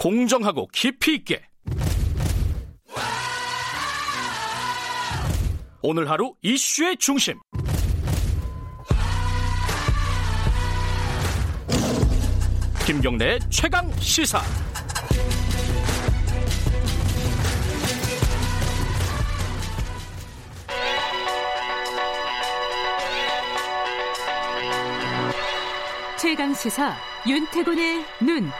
공정하고 깊이 있게. 오늘 하루 이슈의 중심. 김경래의 최강 시사. 최강 시사 윤태곤의 눈.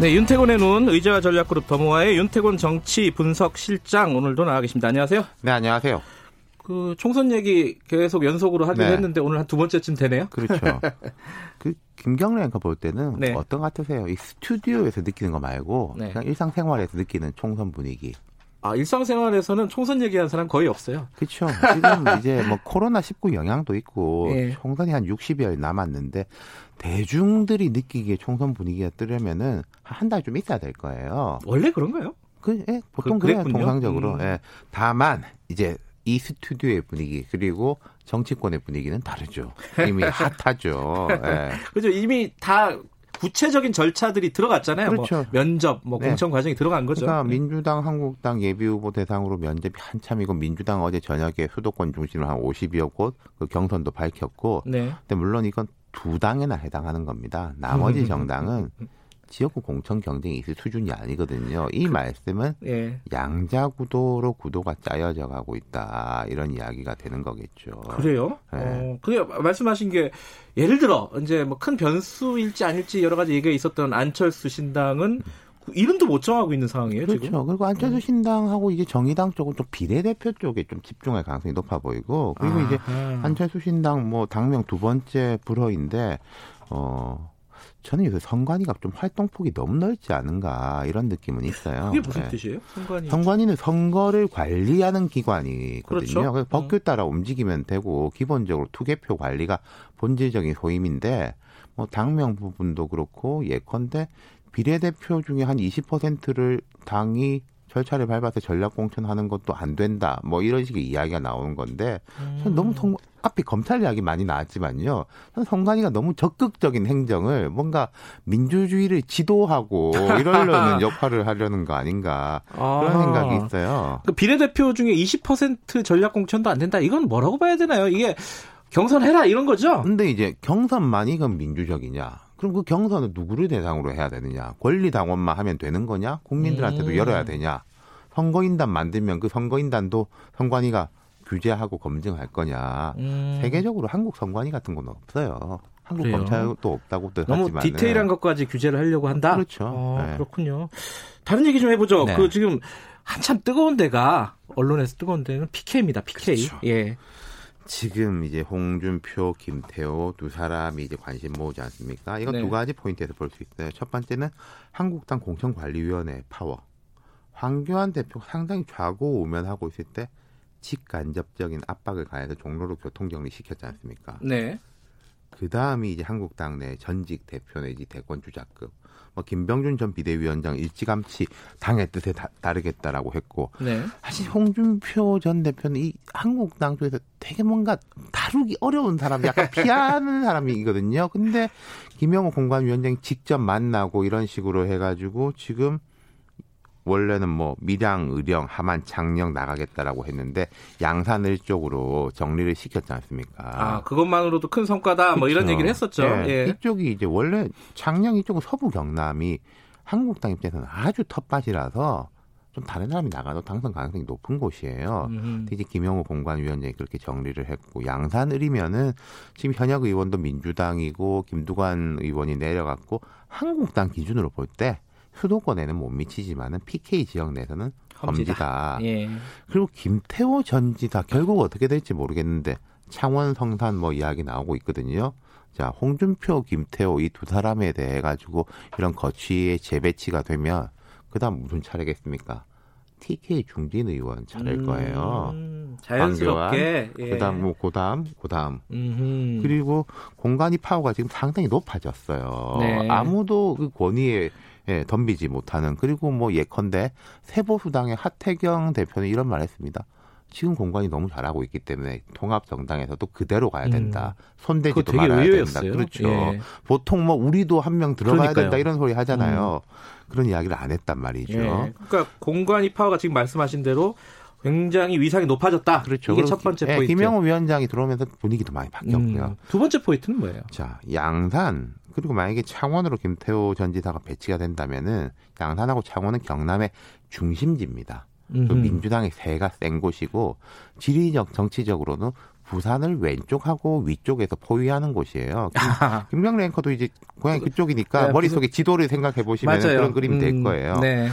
네, 윤태곤의 눈 의제와 전략그룹 더모아의 윤태곤 정치 분석 실장 오늘도 나와 계십니다. 안녕하세요. 네, 안녕하세요. 그 총선 얘기 계속 연속으로 하기로 네. 했는데 오늘 한 두 번째쯤 되네요. 그렇죠. 그 김경래 앵커 볼 때는 네. 어떤 것 같으세요? 이 스튜디오에서 느끼는 거 말고 네. 그냥 일상생활에서 느끼는 총선 분위기. 아, 일상생활에서는 총선 얘기하는 사람 거의 없어요. 그렇죠. 지금 이제 뭐 코로나 19 영향도 있고 예. 총선이 한 60여일 남았는데 대중들이 느끼기에 총선 분위기가 뜨려면은 한 달 좀 있어야 될 거예요. 원래 그런가요? 그, 예, 보통 그- 그래요. 통상적으로. 음. 예. 다만, 이제 이 스튜디오의 분위기, 그리고 정치권의 분위기는 다르죠. 이미 핫하죠. 예. 그죠? 이미 다 구체적인 절차들이 들어갔잖아요. 뭐 그렇죠. 면접, 뭐 네. 공천 과정이 들어간 거죠. 그러니까 네. 민주당, 한국당 예비 후보 대상으로 면접이 한참이고 민주당 어제 저녁에 수도권 중심으로 한 50여 곳 그 경선도 밝혔고 네. 근데 물론 이건 두 당에나 해당하는 겁니다. 나머지 정당은 지역구 공천 경쟁이 있을 수준이 아니거든요. 이 말씀은 예. 양자 구도로 구도가 짜여져 가고 있다 이런 이야기가 되는 거겠죠. 그래요? 네. 어, 그게 말씀하신 게 예를 들어 이제 뭐 큰 변수일지 아닐지 여러 가지 얘기가 있었던 안철수 신당은 이름도 못 정하고 있는 상황이에요 그렇죠. 지금. 그리고 안철수 신당하고 이제 정의당 쪽은 좀 비례대표 쪽에 좀 집중할 가능성이 높아 보이고 그리고 이제 아하. 안철수 신당 뭐 당명 두 번째 불허인데 어 저는 요새 선관위가 좀 활동폭이 너무 넓지 않은가 이런 느낌은 있어요. 그게 무슨 네. 뜻이에요? 선관위. 선관위는 선거를 관리하는 기관이거든요. 그렇죠. 그래서 법규 따라 움직이면 되고 기본적으로 투개표 관리가 본질적인 소임인데 뭐 당명 부분도 그렇고 예컨대 비례대표 중에 한 20%를 당이 절차를 밟아서 전략 공천하는 것도 안 된다. 뭐 이런 식의 이야기가 나오는 건데 저는 너무 성, 앞에 검찰 이야기 많이 나왔지만요. 선관위가 너무 적극적인 행정을 뭔가 민주주의를 지도하고 이러려는 역할을 하려는 거 아닌가 그런 아. 생각이 있어요. 그 비례대표 중에 20% 전략 공천도 안 된다. 이건 뭐라고 봐야 되나요? 이게 경선해라 이런 거죠? 근데 이제 경선만이 그럼 민주적이냐? 그럼 그 경선은 누구를 대상으로 해야 되느냐? 권리당원만 하면 되는 거냐? 국민들한테도 음. 열어야 되냐? 선거인단 만들면 그 선거인단도 선관위가 규제하고 검증할 거냐? 음. 세계적으로 한국 선관위 같은 건 없어요. 한국 그래요? 검찰도 없다고들 너무 하지만 디테일한 것까지 규제를 하려고 한다. 그렇죠. 어, 네. 그렇군요. 다른 얘기 좀 해보죠. 네. 그 지금 한참 뜨거운 데가 언론에서 뜨거운 데는 PK입니다. PK. 그렇죠. 예. 지금 이제 홍준표, 김태호 두 사람이 이제 관심 모으지 않습니까? 이건 네. 두 가지 포인트에서 볼 수 있어요. 첫 번째는 한국당 공천관리위원회 파워. 황교안 대표가 상당히 좌고 우면하고 있을 때 직간접적인 압박을 가해서 종로로 교통정리 시켰지 않습니까? 네. 그 다음이 이제 한국당 내 전직 대표 내지 대권 주자급. 뭐 김병준 전 비대위원장 일찌감치 당의 뜻에 다, 따르겠다라고 했고 네. 사실 홍준표 전 대표는 이 한국당 쪽에서 되게 뭔가 다루기 어려운 사람, 약간 피하는 사람이거든요. 근데 김영호 공관위원장이 직접 만나고 이런 식으로 해가지고 지금 원래는 뭐 밀양, 의령, 함안, 장령 나가겠다라고 했는데 양산을 쪽으로 정리를 시켰지 않습니까? 아, 그것만으로도 큰 성과다. 뭐 이런. 얘기를 했었죠. 예, 예. 이쪽이 이제 원래 장량 이쪽은 서부 경남이 한국당 입장에서는 아주 텃밭이라서 좀 다른 사람이 나가도 당선 가능성이 높은 곳이에요. 음. 이제 김영호 공관위원장이 그렇게 정리를 했고 양산을이면은 지금 현역 의원도 민주당이고 김두관 의원이 내려갔고 한국당 기준으로 볼 때 수도권에는 못 미치지만은 PK 지역 내에서는. 험지다. 예. 그리고 김태호 전지다 결국 어떻게 될지 모르겠는데 창원 성산 뭐 이야기 나오고 있거든요. 자 홍준표 김태호 이 두 사람에 대해 가지고 이런 거취의 재배치가 되면 그다음 무슨 차례겠습니까? TK 중진 의원 차례일 거예요. 음, 자연스럽게. 예. 그다음 뭐 그다음 그다음 음흠. 그리고 공간이 파워가 지금 상당히 높아졌어요. 네. 아무도 그 권위에 예, 덤비지 못하는 그리고 뭐 예컨대 세보수당의 하태경 대표는 이런 말했습니다. 지금 공관이 너무 잘하고 있기 때문에 통합 정당에서도 그대로 가야 된다. 음. 손대지도 말아야 의외였어요. 된다. 그렇죠. 예. 보통 뭐 우리도 한 명 들어가야 그러니까요. 음. 된다 이런 소리 하잖아요. 그런 이야기를 안 했단 말이죠. 예. 그러니까 공관이 파워가 지금 말씀하신 대로 굉장히 위상이 높아졌다. 그렇죠. 이게 첫 번째 예, 포인트. 김영호 위원장이 들어오면서 분위기도 많이 바뀌었고요. 음, 두 번째 포인트는 뭐예요? 자, 양산 그리고 만약에 창원으로 김태호 전 지사가 배치가 된다면은 양산하고 창원은 경남의 중심지입니다. 그 음흠. 민주당의 세가 센 곳이고 지리적 정치적으로는 부산을 왼쪽하고 위쪽에서 포위하는 곳이에요. 김- 김명래 앵커도 이제 고향이 그쪽이니까 네, 머릿속에 지도를 생각해 보시면. 그런 그림이 될 음, 거예요. 네.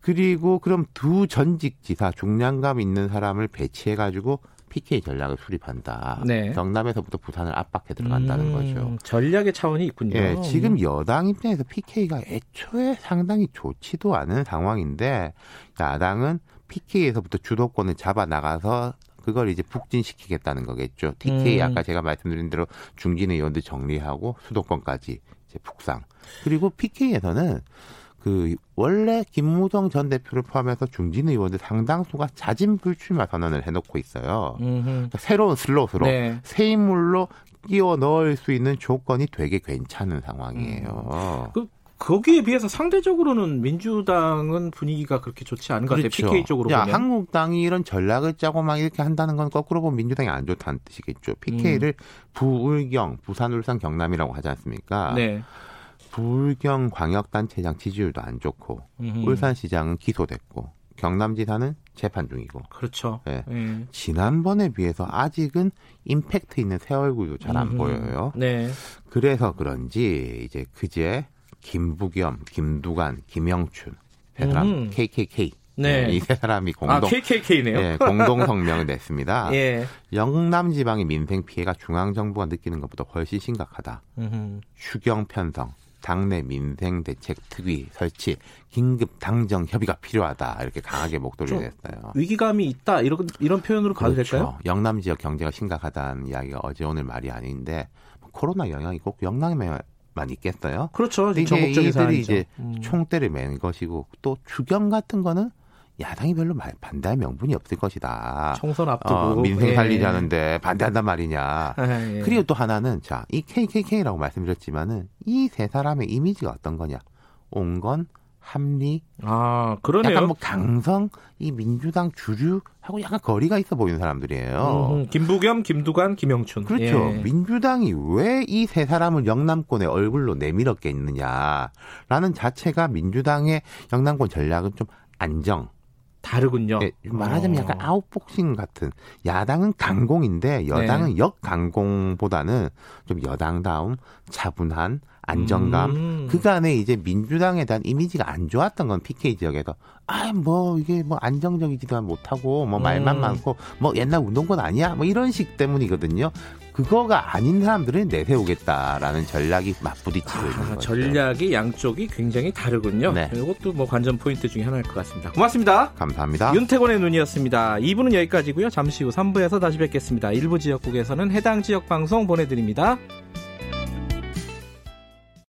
그리고 그럼 두 전직 지사 중량감 있는 사람을 배치해 가지고 PK 전략을 수립한다. 네. 경남에서부터 부산을 압박해 들어간다는 음, 거죠. 전략의 차원이 있군요. 예, 지금 여당 입장에서 PK가 애초에 상당히 좋지도 않은 상황인데 야당은 PK에서부터 주도권을 잡아 나가서 그걸 이제 북진시키겠다는 거겠죠. TK 음. 아까 제가 말씀드린 대로 중진 의원들 정리하고 수도권까지 이제 북상. 그리고 PK에서는 그 원래 김무성 전 대표를 포함해서 중진 의원들 상당수가 자진 불출마 선언을 해놓고 있어요. 그러니까 새로운 슬롯으로 네. 새 인물로 끼워 넣을 수 있는 조건이 되게 괜찮은 상황이에요. 그 거기에 비해서 상대적으로는 민주당은 분위기가 그렇게 좋지 않은 것 같아요. PK 쪽으로 야, 보면. 한국당이 이런 전략을 짜고 막 이렇게 한다는 건 거꾸로 보면 민주당이 안 좋다는 뜻이겠죠. PK를 부울경, 부산, 울산, 경남이라고 하지 않습니까? 네. 부울경 광역단체장 지지율도 안 좋고 음흠. 울산시장은 기소됐고 경남지사는 재판 중이고 그렇죠. 네. 예. 지난번에 비해서 아직은 임팩트 있는 새 얼굴도 잘 안. 보여요. 네. 그래서 그런지 이제 그제 김부겸, 김두관, 김영춘 세 사람 음. KKK 네. 이세 사람이 아, 공동 KKK네요. 예, 공동 성명을 냈습니다. 예. 영남 지방의 민생 피해가 중앙 정부가 느끼는 것보다 훨씬 심각하다. 음흠. 추경 편성, 당내 민생 대책 특위 설치, 긴급 당정 협의가 필요하다. 이렇게 강하게 목도리를 좀 냈어요. 위기감이 있다. 이런 이런 표현으로 가도 그렇죠. 될까요? 영남 지역 경제가 심각하다는 이야기가 어제 오늘 말이 아닌데 코로나 영향이 꼭 영남에만 있겠어요? 그렇죠. 이게 이들이 사안이죠. 이제 음. 총대를 매는 것이고 또 추경 같은 거는 야당이 별로 말- 반대할 명분이 없을 것이다. 총선 앞두고 어, 민생 예. 살리자는데 반대한단 말이냐. 예. 그리고 또 하나는 자, 이 KKK라고 말씀드렸지만은 이 세 사람의 이미지가 어떤 거냐? 온건 합리, 아 그러네요. 약간 뭐 강성, 이 민주당 주류하고 약간 거리가 있어 보이는 사람들이에요. 음, 김부겸, 김두관, 김영춘. 그렇죠. 예. 민주당이 왜 이 세 사람을 영남권의 얼굴로 내밀었겠느냐라는 자체가 민주당의 영남권 전략은 좀 안정. 다르군요. 예, 말하자면 어. 약간 아웃복싱 같은 야당은 강공인데 여당은 네. 역강공보다는 좀 여당다움 차분한 안정감 음. 그간에 이제 민주당에 대한 이미지가 안 좋았던 건 PK 지역에서 아 뭐 이게 뭐 안정적이지도 못하고 뭐 말만 음. 많고 뭐 옛날 운동권 아니야 뭐 이런 식 때문이거든요. 그거가 아닌 사람들은 내세우겠다라는 전략이 맞부딪히고 있는 아, 거죠. 전략이 양쪽이 굉장히 다르군요. 네. 이것도 뭐 관전 포인트 중에 하나일 것 같습니다. 고맙습니다. 감사합니다. 윤태곤의 눈이었습니다. 2부는 여기까지고요. 잠시 후 3부에서 다시 뵙겠습니다. 일부 지역국에서는 해당 지역 방송 보내드립니다.